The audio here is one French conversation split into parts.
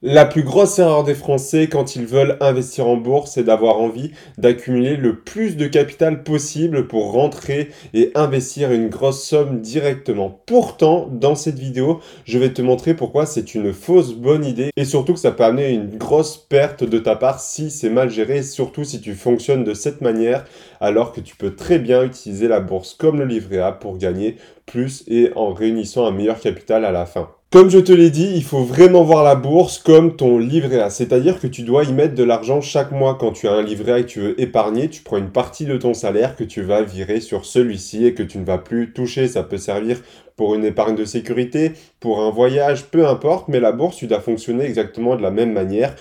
La plus grosse erreur des Français quand ils veulent investir en bourse, c'est d'avoir envie d'accumuler le plus de capital possible pour rentrer et investir une grosse somme directement. Pourtant, dans cette vidéo, je vais te montrer pourquoi c'est une fausse bonne idée et surtout que ça peut amener une grosse perte de ta part si c'est mal géré surtout si tu fonctionnes de cette manière alors que tu peux très bien utiliser la bourse comme le livret A pour gagner plus et en réunissant un meilleur capital à la fin. Comme je te l'ai dit, il faut vraiment voir la bourse comme ton livret A, c'est-à-dire que tu dois y mettre de l'argent chaque mois. Quand tu as un livret A et que tu veux épargner, tu prends une partie de ton salaire que tu vas virer sur celui-ci et que tu ne vas plus toucher. Ça peut servir pour une épargne de sécurité, pour un voyage, peu importe, mais la bourse, tu dois fonctionner exactement de la même manière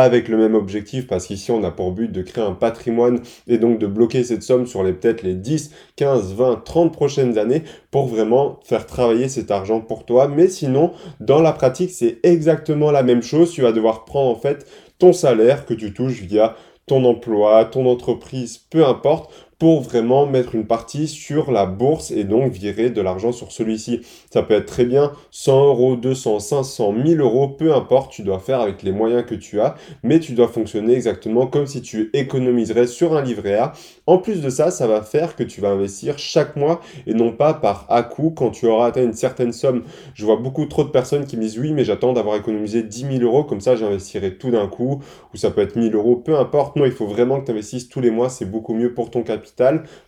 avec le même objectif parce qu'ici on a pour but de créer un patrimoine et donc de bloquer cette somme sur les peut-être les 10, 15, 20, 30 prochaines années pour vraiment faire travailler cet argent pour toi. Mais sinon, dans la pratique, c'est exactement la même chose. Tu vas devoir prendre en fait ton salaire que tu touches via ton emploi, ton entreprise, peu importe, pour vraiment mettre une partie sur la bourse et donc virer de l'argent sur celui-ci. Ça peut être très bien 100 euros, 200, 500, 1000 euros, peu importe, tu dois faire avec les moyens que tu as, mais tu dois fonctionner exactement comme si tu économiserais sur un livret A. En plus de ça, ça va faire que tu vas investir chaque mois et non pas par à-coup quand tu auras atteint une certaine somme. Je vois beaucoup trop de personnes qui me disent oui, mais j'attends d'avoir économisé 10 000 euros, comme ça j'investirai tout d'un coup, ou ça peut être 1000 euros, peu importe. Non, il faut vraiment que tu investisses tous les mois, c'est beaucoup mieux pour ton capital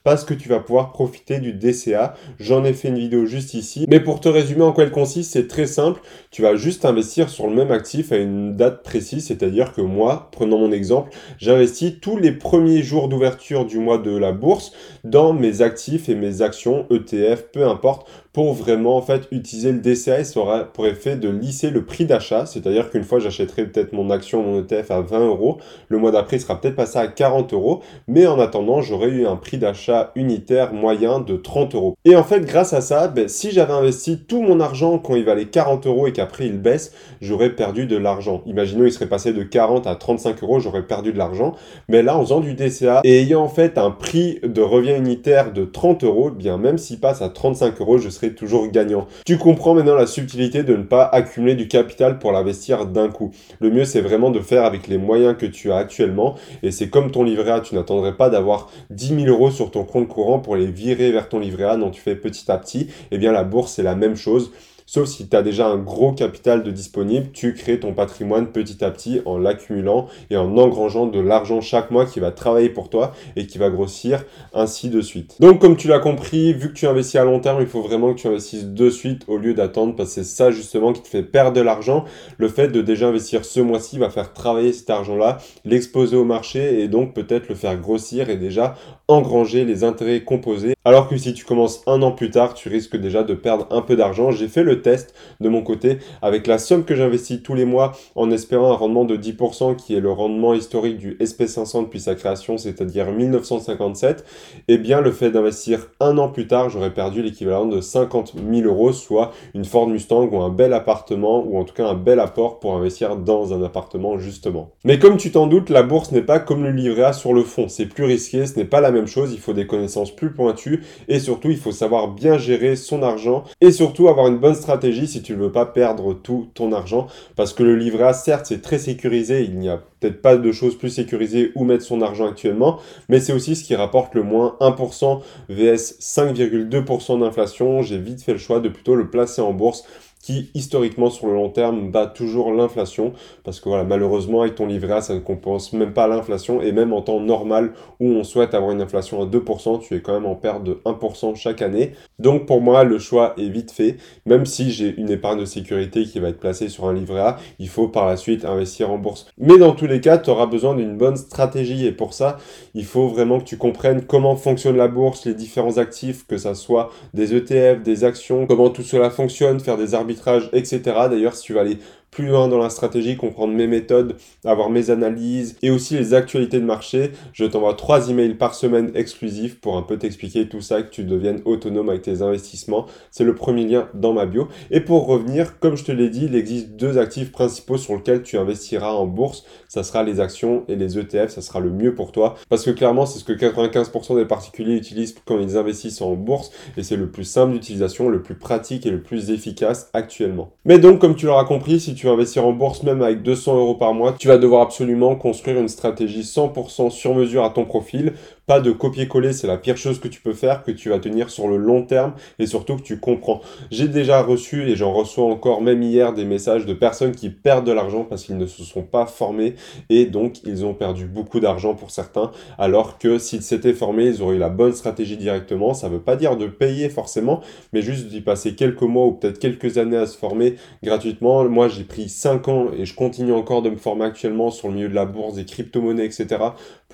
parce que tu vas pouvoir profiter du DCA. J'en ai fait une vidéo juste ici. Mais pour te résumer en quoi elle consiste, c'est très simple. Tu vas juste investir sur le même actif à une date précise, c'est-à-dire que moi, prenons mon exemple, j'investis tous les premiers jours d'ouverture du mois de la bourse dans mes actifs et mes actions ETF, peu importe, pour vraiment en fait utiliser le DCA, ça aura pour effet de lisser le prix d'achat, c'est-à-dire qu'une fois j'achèterai peut-être mon action, mon ETF à 20 euros, le mois d'après il sera peut-être passé à 40 euros, mais en attendant j'aurai eu un prix d'achat unitaire moyen de 30 euros. Et en fait grâce à ça, ben, si j'avais investi tout mon argent quand il valait 40 euros et qu'après il baisse, j'aurais perdu de l'argent. Imaginons il serait passé de 40 à 35 euros, j'aurais perdu de l'argent, mais là en faisant du DCA et ayant en fait un prix de revient unitaire de 30 euros, bien même s'il passe à 35 euros, je toujours gagnant. Tu comprends maintenant la subtilité de ne pas accumuler du capital pour l'investir d'un coup. Le mieux, c'est vraiment de faire avec les moyens que tu as actuellement. Et c'est comme ton livret A, tu n'attendrais pas d'avoir 10 000 euros sur ton compte courant pour les virer vers ton livret A. Non, tu fais petit à petit. Eh bien, la bourse, c'est la même chose. Sauf si tu as déjà un gros capital de disponible, tu crées ton patrimoine petit à petit en l'accumulant et en engrangeant de l'argent chaque mois qui va travailler pour toi et qui va grossir ainsi de suite. Donc comme tu l'as compris, vu que tu investis à long terme, il faut vraiment que tu investisses de suite au lieu d'attendre parce que c'est ça justement qui te fait perdre de l'argent. Le fait de déjà investir ce mois-ci va faire travailler cet argent-là, l'exposer au marché et donc peut-être le faire grossir et déjà engranger les intérêts composés. Alors que si tu commences un an plus tard, tu risques déjà de perdre un peu d'argent. J'ai fait le test de mon côté avec la somme que j'investis tous les mois en espérant un rendement de 10% qui est le rendement historique du SP500 depuis sa création, c'est-à-dire 1957, et eh bien le fait d'investir un an plus tard, j'aurais perdu l'équivalent de 50 000 euros, soit une Ford Mustang ou un bel appartement, ou en tout cas un bel apport pour investir dans un appartement justement. Mais comme tu t'en doutes, la bourse n'est pas comme le livret A sur le fond, c'est plus risqué, ce n'est pas la chose, il faut des connaissances plus pointues, et surtout il faut savoir bien gérer son argent, et surtout avoir une bonne stratégie si tu ne veux pas perdre tout ton argent. Parce que le livret A, certes, c'est très sécurisé. Il n'y a peut-être pas de choses plus sécurisées où mettre son argent actuellement. Mais c'est aussi ce qui rapporte le moins 1% vs 5,2% d'inflation. J'ai vite fait le choix de plutôt le placer en bourse qui historiquement sur le long terme bat toujours l'inflation. Parce que voilà malheureusement avec ton livret A ça ne compense même pas l'inflation. Et même en temps normal où on souhaite avoir une inflation à 2% tu es quand même en perte de 1% chaque année. Donc pour moi le choix est vite fait. Même si j'ai une épargne de sécurité qui va être placée sur un livret A il faut par la suite investir en bourse. Mais dans tous les cas tu auras besoin d'une bonne stratégie. Et pour ça il faut vraiment que tu comprennes comment fonctionne la bourse les différents actifs que ça soit des ETF des actions comment tout cela fonctionne faire des arbitrages etc. D'ailleurs, si tu vas aller plus loin dans la stratégie, comprendre mes méthodes, avoir mes analyses et aussi les actualités de marché, je t'envoie trois emails par semaine exclusifs pour un peu t'expliquer tout ça, que tu deviennes autonome avec tes investissements. C'est le premier lien dans ma bio. Et pour revenir, comme je te l'ai dit, il existe deux actifs principaux sur lesquels tu investiras en bourse. Ça sera les actions et les ETF, ça sera le mieux pour toi. Parce que clairement, c'est ce que 95% des particuliers utilisent quand ils investissent en bourse et c'est le plus simple d'utilisation, le plus pratique et le plus efficace actuellement. Mais donc, comme tu l'auras compris, si tu investir en bourse, même avec 200 euros par mois, tu vas devoir absolument construire une stratégie 100% sur mesure à ton profil. Pas de copier-coller, c'est la pire chose que tu peux faire, que tu vas tenir sur le long terme et surtout que tu comprends. J'ai déjà reçu et j'en reçois encore même hier des messages de personnes qui perdent de l'argent parce qu'ils ne se sont pas formés et donc ils ont perdu beaucoup d'argent pour certains alors que s'ils s'étaient formés, ils auraient eu la bonne stratégie directement. Ça ne veut pas dire de payer forcément, mais juste d'y passer quelques mois ou peut-être quelques années à se former gratuitement. Moi, j'ai pris 5 ans et je continue encore de me former actuellement sur le milieu de la bourse, des crypto-monnaies, etc.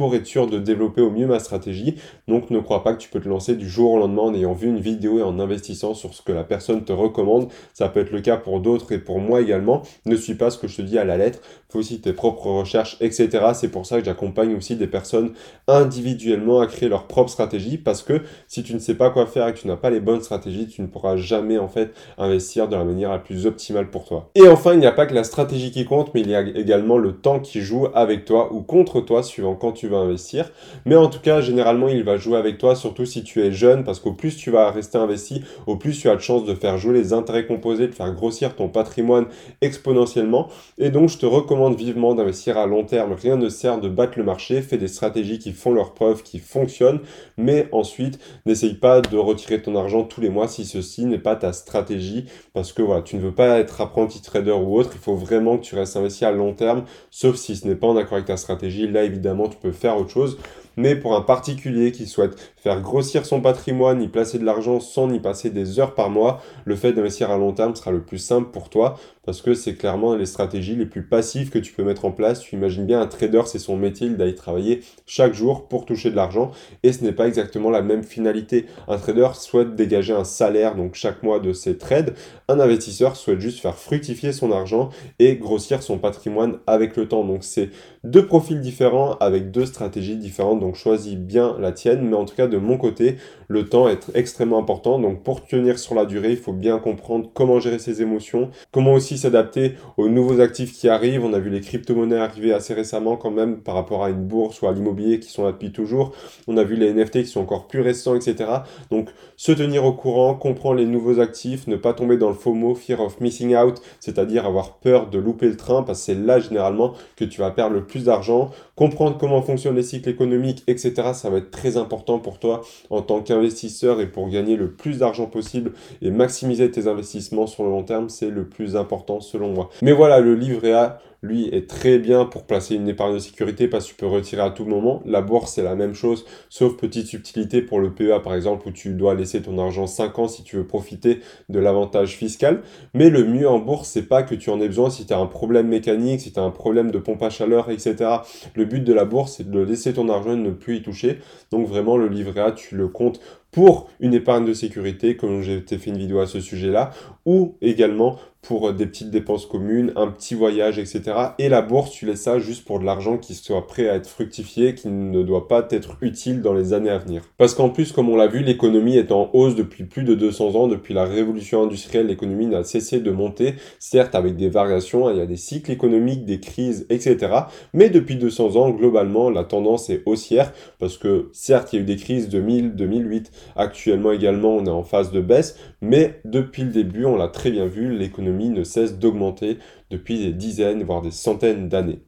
pour être sûr de développer au mieux ma stratégie. Donc, ne crois pas que tu peux te lancer du jour au lendemain en ayant vu une vidéo et en investissant sur ce que la personne te recommande. Ça peut être le cas pour d'autres et pour moi également. Ne suis pas ce que je te dis à la lettre. Fais aussi tes propres recherches, etc. C'est pour ça que j'accompagne aussi des personnes individuellement à créer leur propre stratégie parce que si tu ne sais pas quoi faire et que tu n'as pas les bonnes stratégies, tu ne pourras jamais en fait investir de la manière la plus optimale pour toi. Et enfin, il n'y a pas que la stratégie qui compte, mais il y a également le temps qui joue avec toi ou contre toi suivant quand tu investir. Mais en tout cas, généralement, il va jouer avec toi, surtout si tu es jeune, parce qu'au plus tu vas rester investi, au plus tu as de chances de faire jouer les intérêts composés, de faire grossir ton patrimoine exponentiellement. Et donc, je te recommande vivement d'investir à long terme. Rien ne sert de battre le marché, fais des stratégies qui font leurs preuves, qui fonctionnent, mais ensuite, n'essaye pas de retirer ton argent tous les mois si ceci n'est pas ta stratégie, parce que voilà, tu ne veux pas être apprenti trader ou autre, il faut vraiment que tu restes investi à long terme, sauf si ce n'est pas en accord avec ta stratégie, là évidemment tu peux faire autre chose. Mais pour un particulier qui souhaite faire grossir son patrimoine, y placer de l'argent sans y passer des heures par mois, le fait d'investir à long terme sera le plus simple pour toi parce que c'est clairement les stratégies les plus passives que tu peux mettre en place. Tu imagines bien un trader, c'est son métier, il doit y travailler chaque jour pour toucher de l'argent et ce n'est pas exactement la même finalité. Un trader souhaite dégager un salaire donc chaque mois de ses trades. Un investisseur souhaite juste faire fructifier son argent et grossir son patrimoine avec le temps. Donc c'est deux profils différents avec deux stratégies différentes. Donc choisis bien la tienne, mais en tout cas de mon côté, le temps est extrêmement important. Donc pour tenir sur la durée, il faut bien comprendre comment gérer ses émotions, comment aussi s'adapter aux nouveaux actifs qui arrivent. On a vu les crypto-monnaies arriver assez récemment quand même par rapport à une bourse ou à l'immobilier qui sont là depuis toujours. On a vu les NFT qui sont encore plus récents, etc. Donc se tenir au courant, comprendre les nouveaux actifs, ne pas tomber dans le FOMO, fear of missing out, c'est-à-dire avoir peur de louper le train parce que c'est là généralement que tu vas perdre le plus d'argent. Comprendre comment fonctionnent les cycles économiques, etc. Ça va être très important pour toi en tant qu'investisseur et pour gagner le plus d'argent possible et maximiser tes investissements sur le long terme, c'est le plus important selon moi. Mais voilà, le livret A, lui, est très bien pour placer une épargne de sécurité parce que tu peux retirer à tout moment. La bourse, c'est la même chose, sauf petite subtilité pour le PEA, par exemple, où tu dois laisser ton argent 5 ans si tu veux profiter de l'avantage fiscal. Mais le mieux en bourse, c'est pas que tu en aies besoin si tu as un problème mécanique, si tu as un problème de pompe à chaleur, etc. Le but de la bourse, c'est de laisser ton argent ne plus y toucher. Donc vraiment, le livret A, tu le comptes pour une épargne de sécurité, comme j'ai fait une vidéo à ce sujet-là, ou également pour des petites dépenses communes, un petit voyage, etc. Et la bourse, tu laisses ça juste pour de l'argent qui soit prêt à être fructifié, qui ne doit pas être utile dans les années à venir. Parce qu'en plus, comme on l'a vu, l'économie est en hausse depuis plus de 200 ans, depuis la révolution industrielle, l'économie n'a cessé de monter, certes avec des variations, hein, il y a des cycles économiques, des crises, etc. Mais depuis 200 ans, globalement, la tendance est haussière, parce que certes, il y a eu des crises 2000, 2008, actuellement également, on est en phase de baisse, mais depuis le début, on l'a très bien vu, ne cesse d'augmenter depuis des dizaines, voire des centaines d'années.